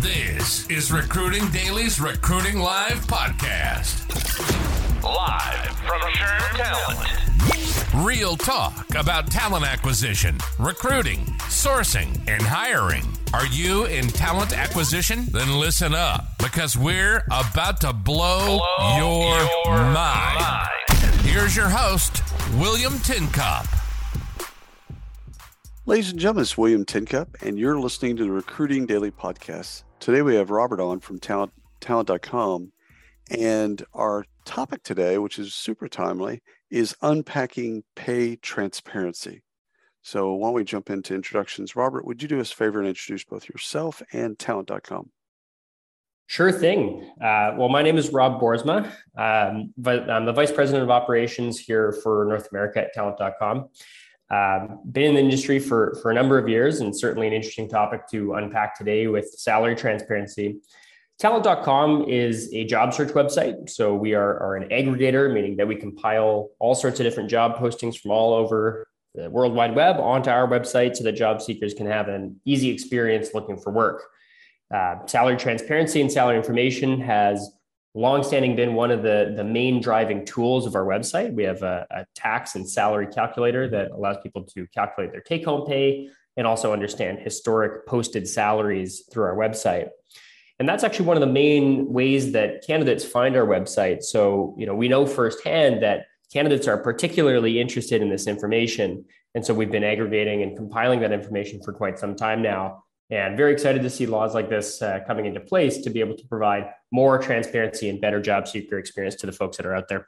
This is Recruiting Daily's Recruiting Live podcast. Live from SHRM Talent. Real talk about talent acquisition, recruiting, sourcing, and hiring. Are you in talent acquisition? Then listen up because we're about to blow, blow your, your mind. mind. Here's your host, William Tincup. Ladies and gentlemen, it's William Tincup, and you're listening to the Recruiting Daily Podcast. Today we have Robert on from talent, talent.com. And our topic today, which is super timely, is unpacking pay transparency. So why don't we jump into introductions? Robert, would you do us a favor and introduce both yourself and talent.com? Sure thing. Uh, well, my name is Rob Borsma. um, but I'm the Vice President of Operations here for North America at talent.com. Um, been in the industry for, for a number of years and certainly an interesting topic to unpack today with salary transparency. Talent.com is a job search website. So we are, are an aggregator, meaning that we compile all sorts of different job postings from all over the World Wide Web onto our website so that job seekers can have an easy experience looking for work. Uh, salary transparency and salary information has longstanding been one of the, the main driving tools of our website. We have a, a tax and salary calculator that allows people to calculate their take home pay and also understand historic posted salaries through our website. And that's actually one of the main ways that candidates find our website. So, you know, we know firsthand that candidates are particularly interested in this information. And so we've been aggregating and compiling that information for quite some time now and very excited to see laws like this uh, coming into place to be able to provide more transparency and better job seeker experience to the folks that are out there.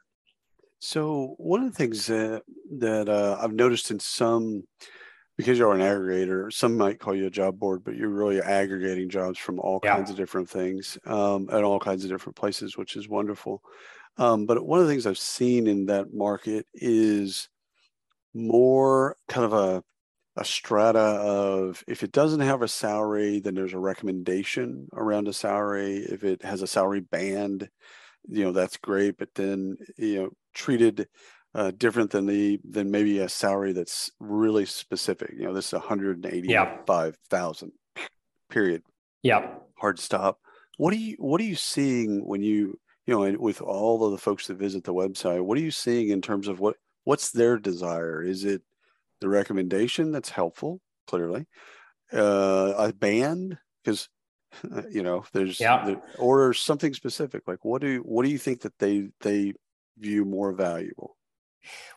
So one of the things that that uh, I've noticed in some, because you're an aggregator, some might call you a job board, but you're really aggregating jobs from all yeah. kinds of different things um, at all kinds of different places, which is wonderful. Um, but one of the things I've seen in that market is more kind of a a strata of if it doesn't have a salary, then there's a recommendation around a salary. If it has a salary band, you know that's great, but then you know treated uh, different than the than maybe a salary that's really specific. You know, this is 185,000 yeah. period. Yeah. Hard stop. What are you What are you seeing when you you know with all of the folks that visit the website? What are you seeing in terms of what what's their desire? Is it the recommendation that's helpful, clearly, uh, a band because you know there's yeah. or something specific. Like what do what do you think that they they view more valuable?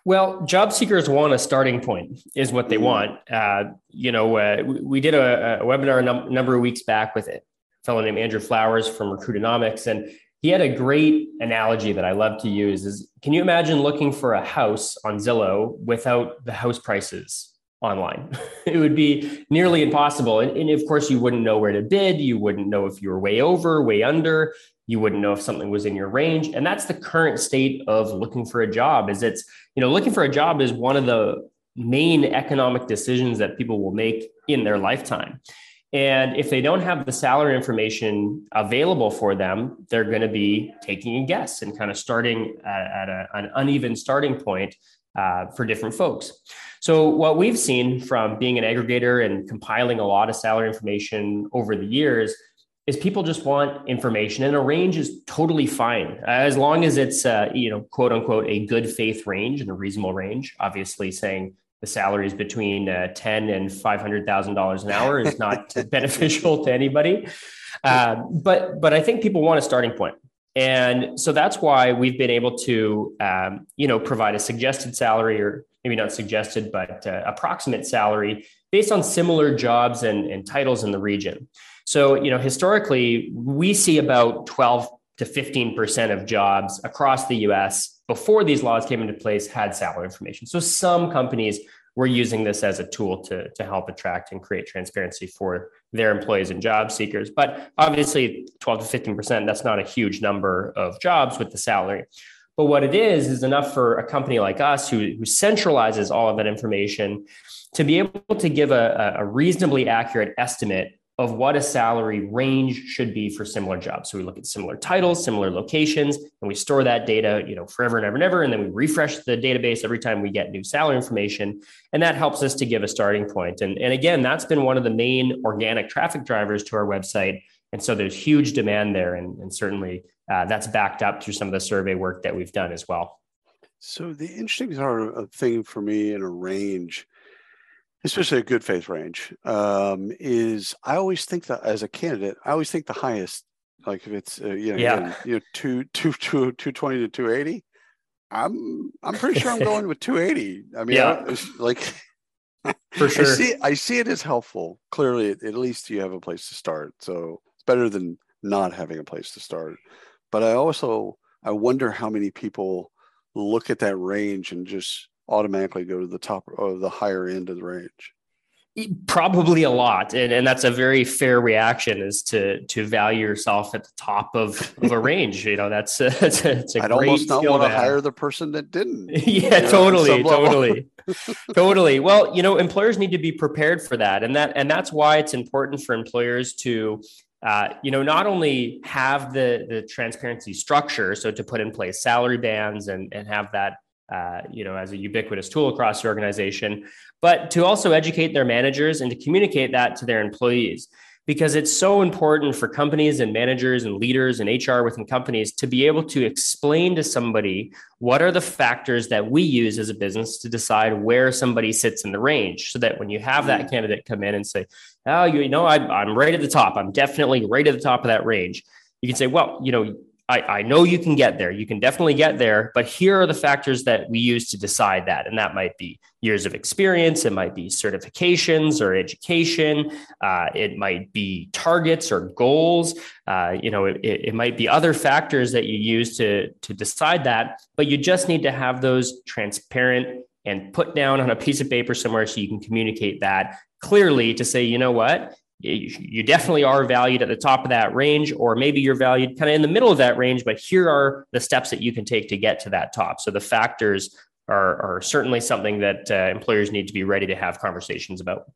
Well, job seekers want a starting point, is what they mm. want. Uh, you know, uh, we, we, did a, a webinar a num- number of weeks back with a fellow named Andrew Flowers from Recruitonomics, and he had a great analogy that I love to use is can you imagine looking for a house on Zillow without the house prices online? it would be nearly impossible. And, and, of course, you wouldn't know where to bid. You wouldn't know if you were way over, way under. You wouldn't know if something was in your range. And that's the current state of looking for a job is it's, you know, looking for a job is one of the main economic decisions that people will make in their lifetime. And if they don't have the salary information available for them, they're going to be taking a guess and kind of starting at, at a, an uneven starting point uh, for different folks. So, what we've seen from being an aggregator and compiling a lot of salary information over the years is people just want information, and a range is totally fine as long as it's uh, you know quote unquote a good faith range and a reasonable range. Obviously, saying the salaries between uh, ten and five hundred thousand dollars an hour is not beneficial to anybody. Uh, but but I think people want a starting point, and so that's why we've been able to um, you know provide a suggested salary or maybe not suggested but uh, approximate salary based on similar jobs and, and titles in the region. So you know historically we see about twelve to fifteen percent of jobs across the U.S before these laws came into place had salary information. So some companies were using this as a tool to, to help attract and create transparency for their employees and job seekers. But obviously, 12 to 15%, that's not a huge number of jobs with the salary. But what it is, is enough for a company like us who, who centralizes all of that information to be able to give a, a reasonably accurate estimate of what a salary range should be for similar jobs. So we look at similar titles, similar locations, and we store that data, you know, forever and ever and ever. And then we refresh the database every time we get new salary information. And that helps us to give a starting point. And, and again, that's been one of the main organic traffic drivers to our website. And so there's huge demand there. And, and certainly uh, that's backed up through some of the survey work that we've done as well. So the interesting thing for me in a range, especially a good faith range, um, is I always think that as a candidate, I always think the highest, like if it's uh, you know, yeah. Again, you know two two two two twenty to two eighty, I'm I'm pretty sure I'm going with two eighty. I mean, yeah. I, like for sure. I see I see it as helpful. Clearly, at least you have a place to start. So it's better than not having a place to start. But I also I wonder how many people look at that range and just automatically go to the top or the higher end of the range? Probably a lot and, and that's a very fair reaction is to to value yourself at the top of, of a range you know that's a, it's a, it's a i'd almost not want to hire the person that didn't yeah know, totally totally totally. Well you know employers need to be prepared for that and that and that's why it's important for employers to uh, you know, not only have the the transparency structure, so to put in place salary bands and and have that uh, you know, as a ubiquitous tool across the organization, but to also educate their managers and to communicate that to their employees because it's so important for companies and managers and leaders and HR within companies to be able to explain to somebody what are the factors that we use as a business to decide where somebody sits in the range so that when you have that mm. candidate come in and say, oh, you know, I, I'm right at the top, I'm definitely right at the top of that range. You can say, well, you know, I, I know you can get there. You can definitely get there, but here are the factors that we use to decide that. And that might be years of experience, it might be certifications or education, uh, it might be targets or goals. Uh, you know, it, it might be other factors that you use to, to decide that, but you just need to have those transparent and put down on a piece of paper somewhere so you can communicate that clearly to say, you know what, you definitely are valued at the top of that range, or maybe you're valued kind of in the middle of that range, but here are the steps that you can take to get to that top. So the factors are, are certainly something that uh, employers need to be ready to have conversations about.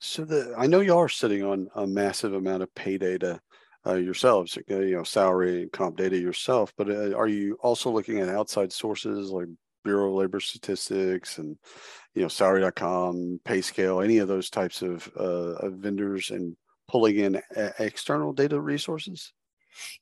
So the I know you are sitting on a massive amount of pay data uh, yourselves, uh, you know, salary and comp data yourself, but uh, are you also looking at outside sources like Bureau of Labor Statistics and you know salary.com, PayScale, any of those types of, uh, of vendors and pulling in a- external data resources?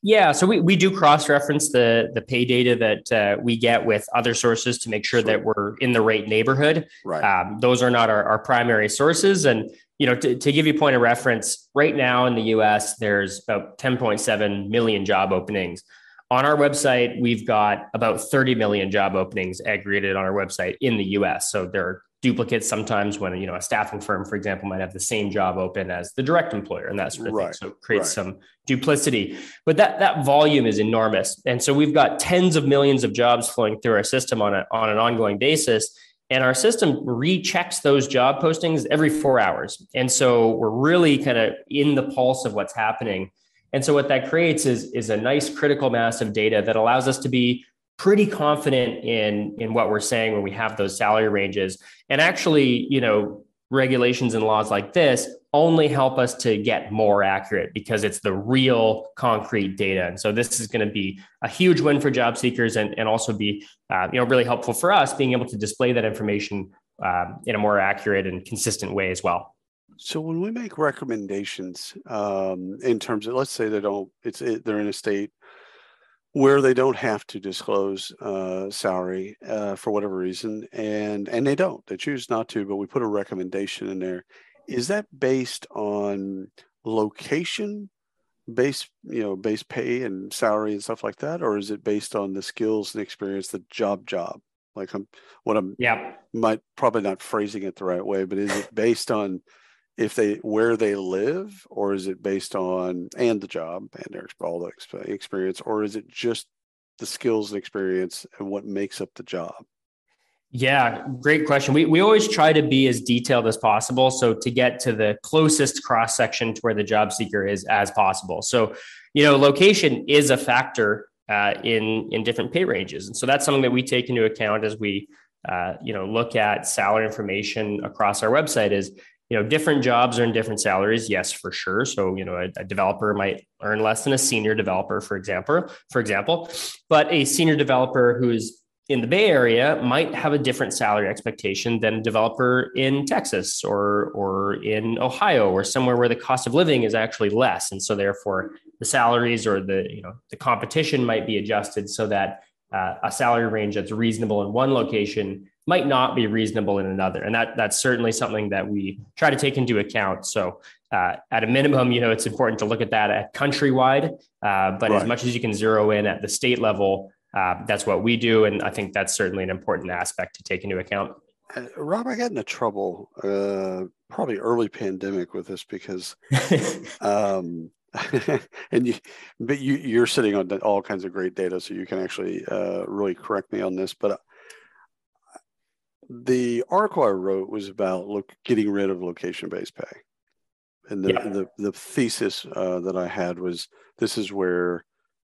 Yeah, so we, we do cross reference the the pay data that uh, we get with other sources to make sure, sure. that we're in the right neighborhood. Right. Um, those are not our, our primary sources, and you know to, to give you a point of reference, right now in the U.S. there's about 10.7 million job openings on our website, we've got about 30 million job openings aggregated on our website in the US. So there are duplicates sometimes when you know a staffing firm, for example, might have the same job open as the direct employer and that sort of right. thing. So it creates right. some duplicity. But that that volume is enormous. And so we've got tens of millions of jobs flowing through our system on a, on an ongoing basis. And our system rechecks those job postings every four hours. And so we're really kind of in the pulse of what's happening and so what that creates is, is a nice critical mass of data that allows us to be pretty confident in, in what we're saying when we have those salary ranges. And actually, you know, regulations and laws like this only help us to get more accurate because it's the real concrete data. And so this is going to be a huge win for job seekers and, and also be, uh, you know, really helpful for us being able to display that information um, in a more accurate and consistent way as well. So when we make recommendations um, in terms of, let's say they don't, it's it, they're in a state where they don't have to disclose uh, salary uh, for whatever reason, and and they don't, they choose not to, but we put a recommendation in there. Is that based on location, base you know base pay and salary and stuff like that, or is it based on the skills and experience, the job job? Like I'm what I'm yeah might probably not phrasing it the right way, but is it based on if they where they live or is it based on and the job and their all the experience or is it just the skills and experience and what makes up the job? Yeah great question. We, we always try to be as detailed as possible so to get to the closest cross section to where the job seeker is as possible. So you know location is a factor uh, in in different pay ranges and so that's something that we take into account as we uh, you know look at salary information across our website is you know different jobs earn different salaries yes for sure. So you know a, a, developer might earn less than a senior developer for example for example but a senior developer who's in the Bay Area might have a different salary expectation than a developer in Texas or or in Ohio or somewhere where the cost of living is actually less, and so therefore the salaries or the you know the competition might be adjusted so that uh, a salary range that's reasonable in one location might not be reasonable in another, and that that's certainly something that we try to take into account. So. Uh, at a minimum, you know, it's important to look at that at countrywide, uh, but right. as much as you can zero in at the state level, uh, that's what we do, and I think that's certainly an important aspect to take into account. Uh, Rob, I got into trouble uh, probably early pandemic with this because, um, and you, but you you're sitting on all kinds of great data, so you can actually uh, really correct me on this. But the article I wrote was about look, getting rid of location-based pay, and the yeah. the, the thesis uh, that I had was this is where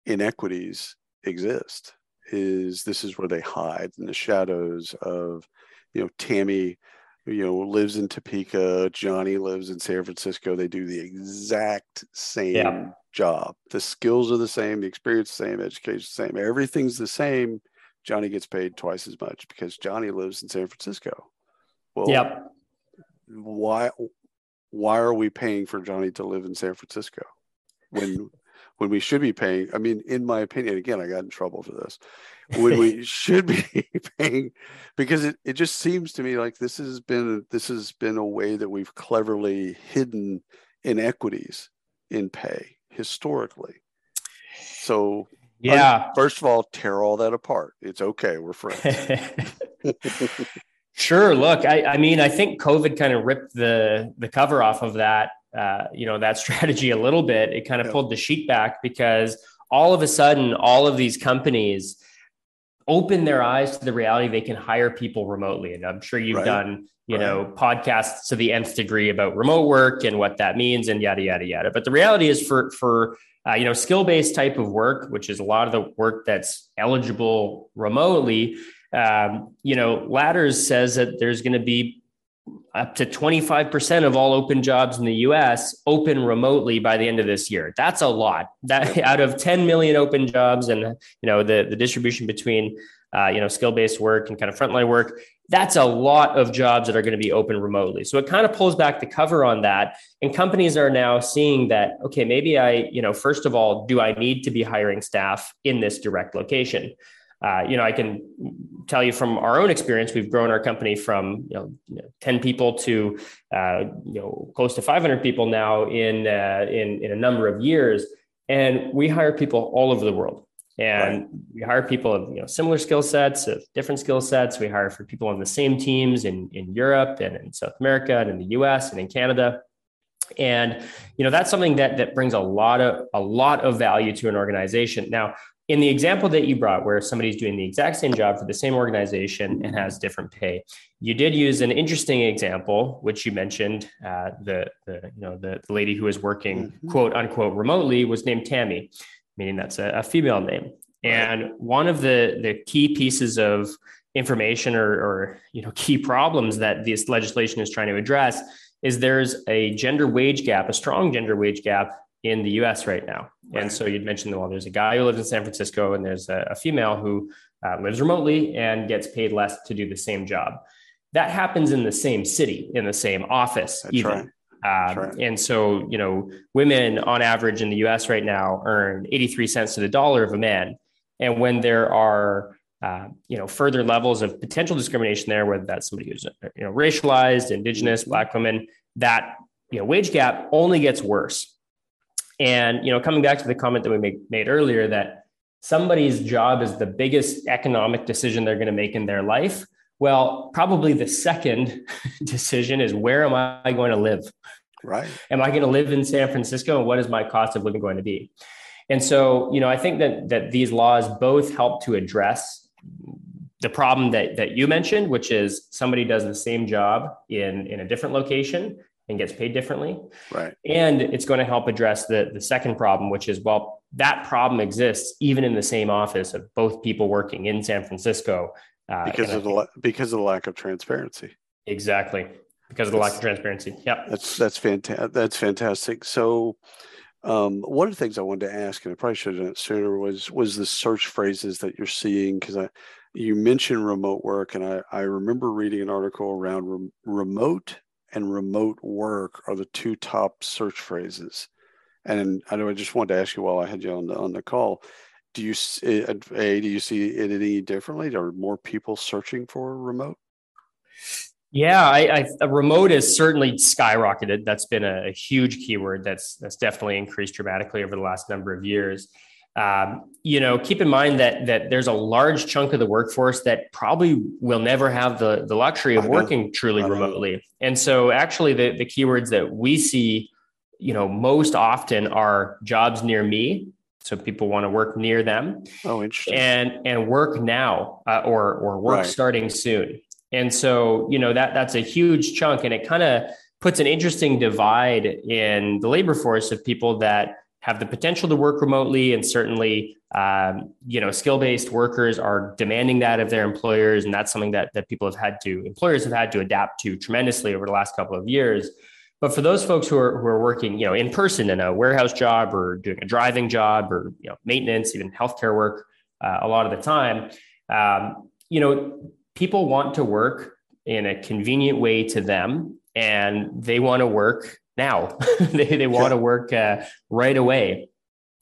inequities exist is this is where they hide in the shadows of you know tammy you know lives in topeka johnny lives in san francisco they do the exact same yeah. job the skills are the same the experience the same education the same everything's the same johnny gets paid twice as much because johnny lives in san francisco well yep. why why are we paying for johnny to live in san francisco when when we should be paying. I mean, in my opinion, again, I got in trouble for this. When we should be paying, because it, it just seems to me like this has been this has been a way that we've cleverly hidden inequities in pay historically. So yeah, first of all, tear all that apart. It's okay. We're friends. Sure. Look, I, I, mean, I think COVID kind of ripped the the cover off of that uh, you know that strategy a little bit it kind of yeah. pulled the sheet back because all of a sudden all of these companies open their eyes to the reality they can hire people remotely and i'm sure you've right. done you right. know podcasts to the nth degree about remote work and what that means and yada yada yada but the reality is for for uh, you know skill based type of work which is a lot of the work that's eligible remotely um, you know ladders says that there's going to be up to 25% of all open jobs in the US open remotely by the end of this year. That's a lot. That out of 10 million open jobs and you know the, the distribution between uh, you know skill-based work and kind of frontline work, that's a lot of jobs that are going to be open remotely. So it kind of pulls back the cover on that. And companies are now seeing that, okay, maybe I, you know, first of all, do I need to be hiring staff in this direct location? Uh, you know, I can tell you from our own experience, we've grown our company from you know, 10 people to uh, you know close to 500 people now in, uh, in in a number of years, and we hire people all over the world. And right. we hire people of you know similar skill sets, of different skill sets. We hire for people on the same teams in in Europe and in South America and in the U.S. and in Canada and you know that's something that that brings a lot of a lot of value to an organization now in the example that you brought where somebody's doing the exact same job for the same organization and has different pay you did use an interesting example which you mentioned uh, the, the you know the, the lady who was working mm-hmm. quote unquote remotely was named tammy meaning that's a, a female name and one of the the key pieces of information or, or you know key problems that this legislation is trying to address is there's a gender wage gap a strong gender wage gap in the US right now. Right. And so you'd mentioned, well, there's a guy who lives in San Francisco and there's a, a female who uh, lives remotely and gets paid less to do the same job. That happens in the same city, in the same office, That's even. Right. Um, right. And so, you know, women on average in the US right now earn 83 cents to the dollar of a man. And when there are, uh, you know, further levels of potential discrimination there, whether that's somebody who's, you know, racialized, indigenous, mm-hmm. black women, that, you know, wage gap only gets worse and you know, coming back to the comment that we make, made earlier that somebody's job is the biggest economic decision they're going to make in their life. Well, probably the second decision is where am I going to live? Right. Am I going to live in San Francisco and what is my cost of living going to be? And so, you know, I think that that these laws both help to address the problem that that you mentioned, which is somebody does the same job in in a different location and gets paid differently. Right. And it's going to help address the, the second problem, which is, well, that problem exists even in the same office of both people working in San Francisco. Uh, because of the because of the lack of transparency. Exactly. Because of the lack of transparency. Yeah. That's that's fantastic. That's fantastic. So um, one of the things I wanted to ask, and I probably should have done it sooner, was was the search phrases that you're seeing because I you mentioned remote work, and I, I remember reading an article around rem- remote and remote work are the two top search phrases. And I know I just wanted to ask you while I had you on the on the call, do you eh, a do you see it any differently? Are more people searching for remote? Yeah, I, I remote has certainly skyrocketed. That's been a, a, huge keyword. That's that's definitely increased dramatically over the last number of years. Um, you know, keep in mind that that there's a large chunk of the workforce that probably will never have the the luxury of working truly remotely. And so, actually, the the keywords that we see, you know, most often are jobs near me. So people want to work near them. Oh, interesting. And and work now uh, or or work right. starting soon. And so, you know, that that's a huge chunk, and it kind of puts an interesting divide in the labor force of people that have the potential to work remotely and certainly um, you know skill-based workers are demanding that of their employers and that's something that, that people have had to employers have had to adapt to tremendously over the last couple of years. But for those folks who are, who are working you know in person in a warehouse job or doing a driving job or you know maintenance even healthcare work uh, a lot of the time um, you know people want to work in a convenient way to them and they want to work now. they they want to work uh, right away.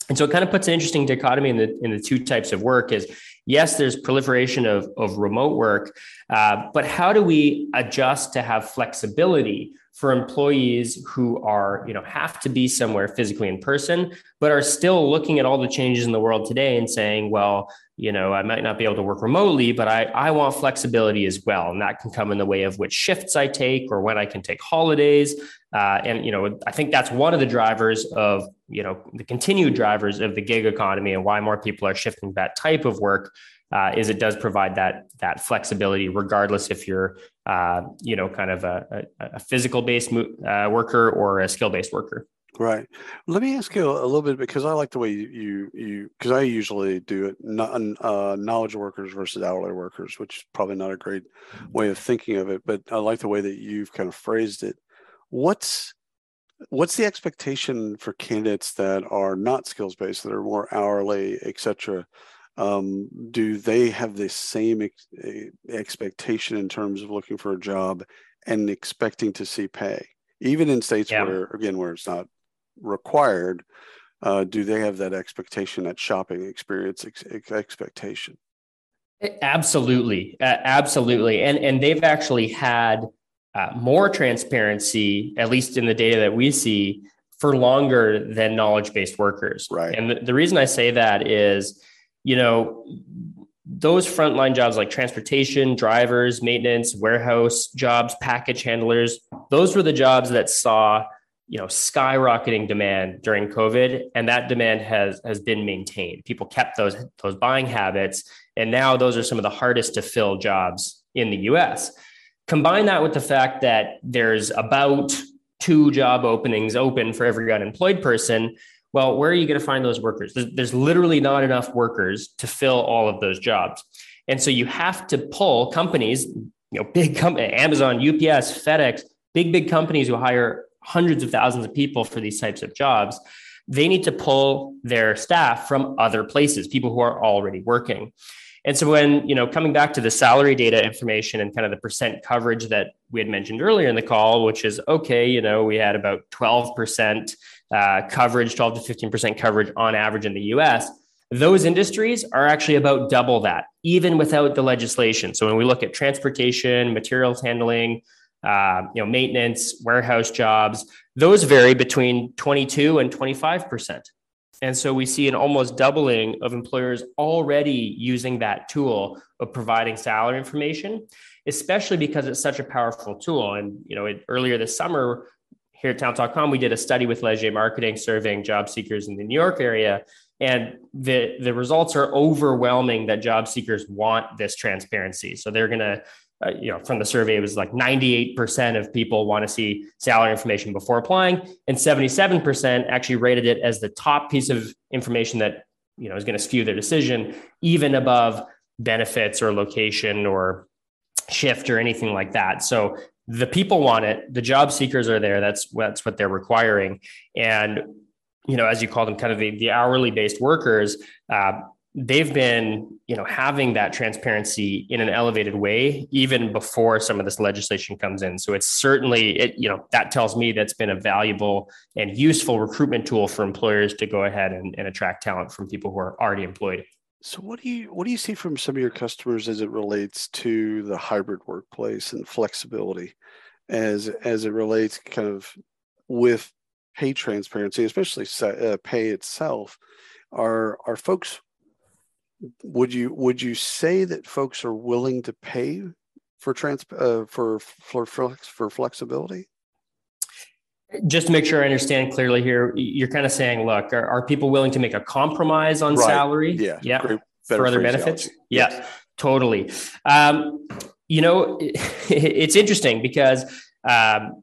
And so it kind of puts an interesting dichotomy in the in the two types of work is yes, there's proliferation of, of remote work, uh, but how do we adjust to have flexibility for employees who are, you know, have to be somewhere physically in person, but are still looking at all the changes in the world today and saying, well, you know, I might not be able to work remotely, but I, I want flexibility as well. And that can come in the way of which shifts I take or when I can take holidays. Uh, and, you know, I think that's one of the drivers of, you know, the continued drivers of the gig economy and why more people are shifting that type of work uh, is it does provide that that flexibility, regardless if you're uh, you know kind of a, a, a physical based uh, worker or a skill based worker. Right. Let me ask you a little bit because I like the way you you because I usually do it uh, knowledge workers versus hourly workers, which is probably not a great way of thinking of it, but I like the way that you've kind of phrased it. What's what's the expectation for candidates that are not skills based, that are more hourly, et cetera? Um, do they have the same ex- expectation in terms of looking for a job and expecting to see pay? Even in states yeah. where again where it's not required uh, do they have that expectation that shopping experience ex- expectation? Absolutely. Uh, absolutely. And and they've actually had uh, more transparency at least in the data that we see for longer than knowledge based workers. Right. And the, the reason i say that is you know, those frontline jobs like transportation, drivers, maintenance, warehouse jobs, package handlers, those were the jobs that saw, you know, skyrocketing demand during COVID. And that demand has has been maintained. People kept those those buying habits. And now those are some of the hardest to fill jobs in the US. Combine that with the fact that there's about two job openings open for every unemployed person well, where are you going to find those workers? There's, there's literally not enough workers to fill all of those jobs. And so you have to pull companies, you know, big companies, Amazon, UPS, FedEx, big, big companies who hire hundreds of thousands of people for these types of jobs. They need to pull their staff from other places, people who are already working. And so when, you know, coming back to the salary data information and kind of the percent coverage that we had mentioned earlier in the call, which is okay, you know, we had about 12% uh, coverage, 12 to 15% coverage on average in the US. Those industries are actually about double that, even without the legislation. So when we look at transportation, materials handling, uh, you know, maintenance, warehouse jobs, those vary between 22 and 25 percent. And so we see an almost doubling of employers already using that tool of providing salary information, especially because it's such a powerful tool. And you know, it, earlier this summer here at Talent.com, we did a study with Leger Marketing surveying job seekers in the New York area. And the, the results are overwhelming that job seekers want this transparency. So they're going to uh, you know, from the survey, it was like 98% of people want to see salary information before applying, and 77% actually rated it as the top piece of information that you know is going to skew their decision, even above benefits or location or shift or anything like that. So the people want it, the job seekers are there. That's that's what they're requiring, and you know, as you call them, kind of the, the hourly based workers. Uh, they've been you know having that transparency in an elevated way even before some of this legislation comes in so it's certainly it you know that tells me that's been a valuable and useful recruitment tool for employers to go ahead and, and attract talent from people who are already employed so what do you what do you see from some of your customers as it relates to the hybrid workplace and flexibility as as it relates kind of with pay transparency especially uh, pay itself are are folks would you would you say that folks are willing to pay for trans uh, for for flex, for flexibility? Just to make sure I understand clearly here, you're kind of saying, look, are, are people willing to make a compromise on right. salary? Yeah, yeah, Great, for other benefits. Yeah, totally. Um, you know, it's interesting because um,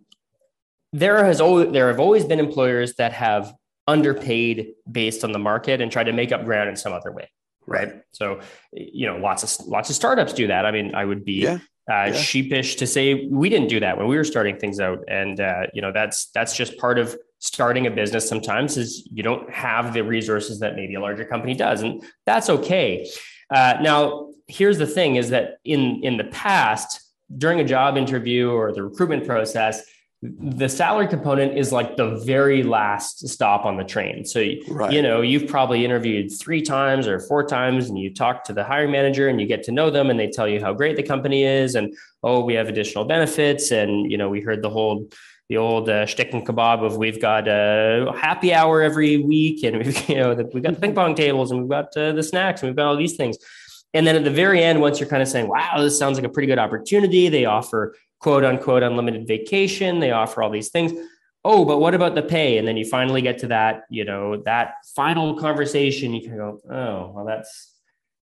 there has always there have always been employers that have underpaid based on the market and tried to make up ground in some other way right? So, you know, lots of lots of startups do that. I mean, I would be yeah. Uh, yeah. sheepish to say we didn't do that when we were starting things out, and uh, you know, that's that's just part of starting a business. Sometimes is you don't have the resources that maybe a larger company does, and that's okay. Uh, now, here's the thing: is that in in the past, during a job interview or the recruitment process, the salary component is like the very last stop on the train. So, right. you know, you've probably interviewed three times or four times and you talk to the hiring manager and you get to know them and they tell you how great the company is. And, oh, we have additional benefits. And, you know, we heard the whole, the old uh, shtick and kebab of we've got a happy hour every week and we've, you know, we've got the ping pong tables and we've got uh, the snacks and we've got all these things. And then at the very end, once you're kind of saying, wow, this sounds like a pretty good opportunity, they offer quote unquote unlimited vacation. They offer all these things. Oh, but what about the pay? And then you finally get to that, you know, that final conversation. You can go, oh, well, that's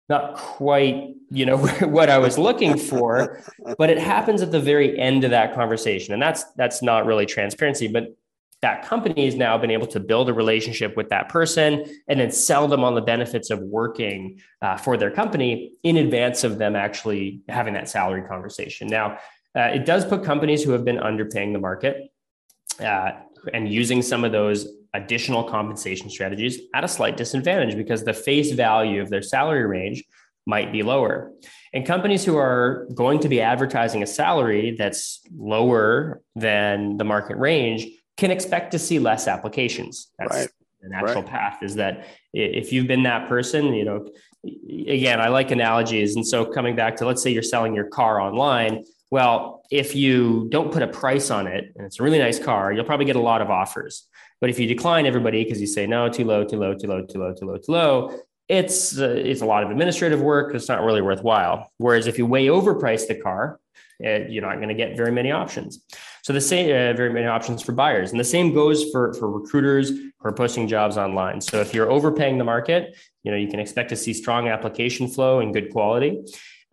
not quite, you know, what I was looking for. But it happens at the very end of that conversation, and that's that's not really transparency. But that company has now been able to build a relationship with that person and then sell them on the benefits of working uh, for their company in advance of them actually having that salary conversation. Now, uh, it does put companies who have been underpaying the market uh, and using some of those additional compensation strategies at a slight disadvantage because the face value of their salary range might be lower. And companies who are going to be advertising a salary that's lower than the market range can expect to see less applications. That's right. the natural right. path is that if you've been that person, you know, again, I like analogies. And so coming back to let's say you're selling your car online, well, if you don't put a price on it and it's a really nice car, you'll probably get a lot of offers. But if you decline everybody because you say no, too low, too low, too low, too low, too low, too low, it's uh, it's a lot of administrative work. It's not really worthwhile. Whereas if you way overprice the car, it, uh, you're not going to get very many options. So the same, uh, very many options for buyers, and the same goes for for recruiters who are posting jobs online. So if you're overpaying the market, you know you can expect to see strong application flow and good quality.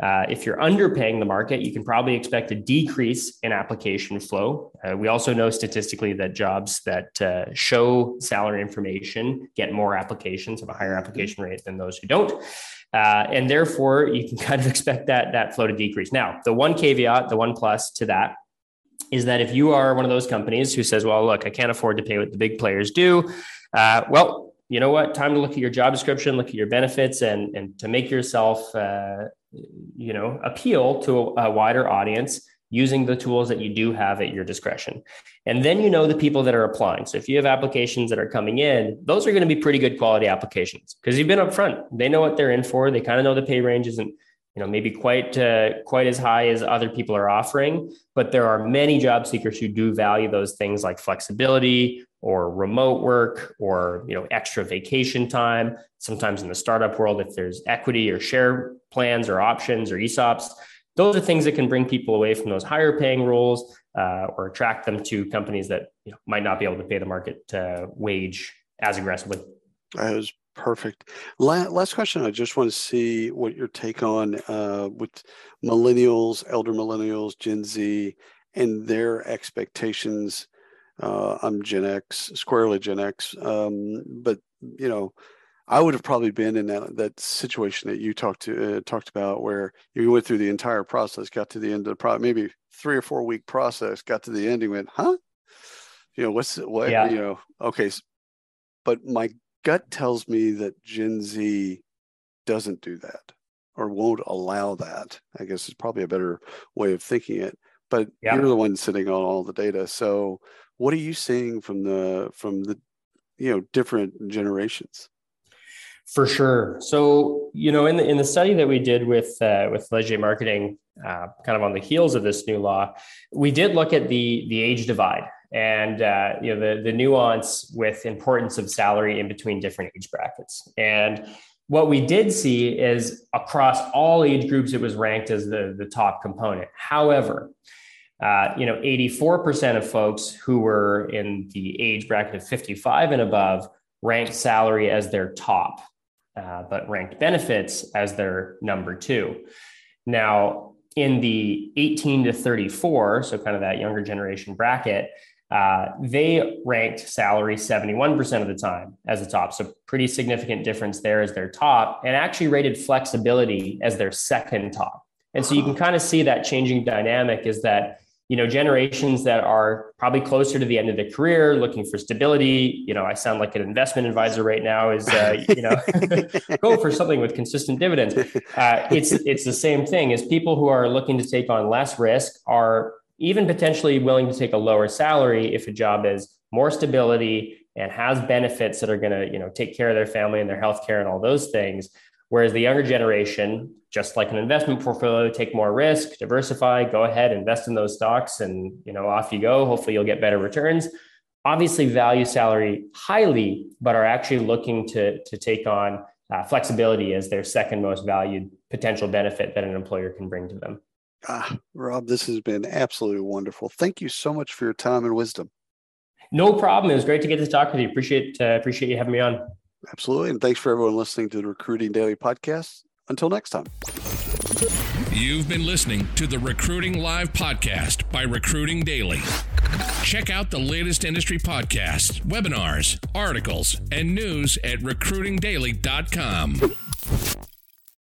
Uh, if you're underpaying the market, you can probably expect a decrease in application flow. Uh, we also know statistically that jobs that uh, show salary information get more applications, have a higher application rate than those who don't. Uh, and therefore, you can kind of expect that, that flow to decrease. Now, the one caveat, the one plus to that is that if you are one of those companies who says, well, look, I can't afford to pay what the big players do, uh, well, you know what? Time to look at your job description, look at your benefits, and and to make yourself, uh, you know, appeal to a, wider audience using the tools that you do have at your discretion. And then you know the people that are applying. So if you have applications that are coming in, those are going to be pretty good quality applications because you've been upfront. They know what they're in for. They kind of know the pay range isn't you know maybe quite uh, quite as high as other people are offering but there are many job seekers who do value those things like flexibility or remote work or you know extra vacation time. Sometimes in the startup world if there's equity or share plans or options or esops those are things that can bring people away from those higher paying roles uh, or attract them to companies that you know, might not be able to pay the market uh, wage as aggressively. That was perfect. Last question i just want to see what your take on uh, with millennials elder millennials gen z and their expectations uh, I'm Gen X, squarely Gen X. Um, but you know, I would have probably been in that, that situation that you talked to uh, talked about, where you went through the entire process, got to the end of the pro, maybe three or four week process, got to the end, and went, huh? You know, what's what? Yeah. You know, okay. But my gut tells me that Gen Z doesn't do that or won't allow that. I guess is probably a better way of thinking it. But yeah. you're the one sitting on all the data. So what are you seeing from the from the you know different generations? For sure. So you know, in the in the study that we did with uh, with Leger Marketing, uh, kind of on the heels of this new law, we did look at the the age divide and uh, you know the the nuance with importance of salary in between different age brackets and what we did see is across all age groups, it was ranked as the, the top component. However, uh, you know, 84% of folks who were in the age bracket of 55 and above ranked salary as their top, uh, but ranked benefits as their number two. Now, in the 18 to 34, so kind of that younger generation bracket, uh, they ranked salary 71% of the time as the top. So, pretty significant difference there as their top, and actually rated flexibility as their second top. And so, you can kind of see that changing dynamic is that you know generations that are probably closer to the end of their career looking for stability. You know i sound like an investment advisor right now is uh, you know go for something with consistent dividends. Uh, it's it's the same thing as people who are looking to take on less risk are even potentially willing to take a lower salary if a job is more stability and has benefits that are going to you know take care of their family and their health care and all those things whereas the younger generation just like an investment portfolio take more risk diversify go ahead invest in those stocks and you know off you go hopefully you'll get better returns obviously value salary highly but are actually looking to to take on uh, flexibility as their second most valued potential benefit that an employer can bring to them Ah, Rob, this has been absolutely wonderful. Thank you so much for your time and wisdom. No problem. It was great to get to talk with you. Appreciate uh, appreciate you having me on. Absolutely, and thanks for everyone listening to the Recruiting Daily podcast. Until next time. You've been listening to the Recruiting Live podcast by Recruiting Daily. Check out the latest industry podcasts, webinars, articles, and news at recruitingdaily.com.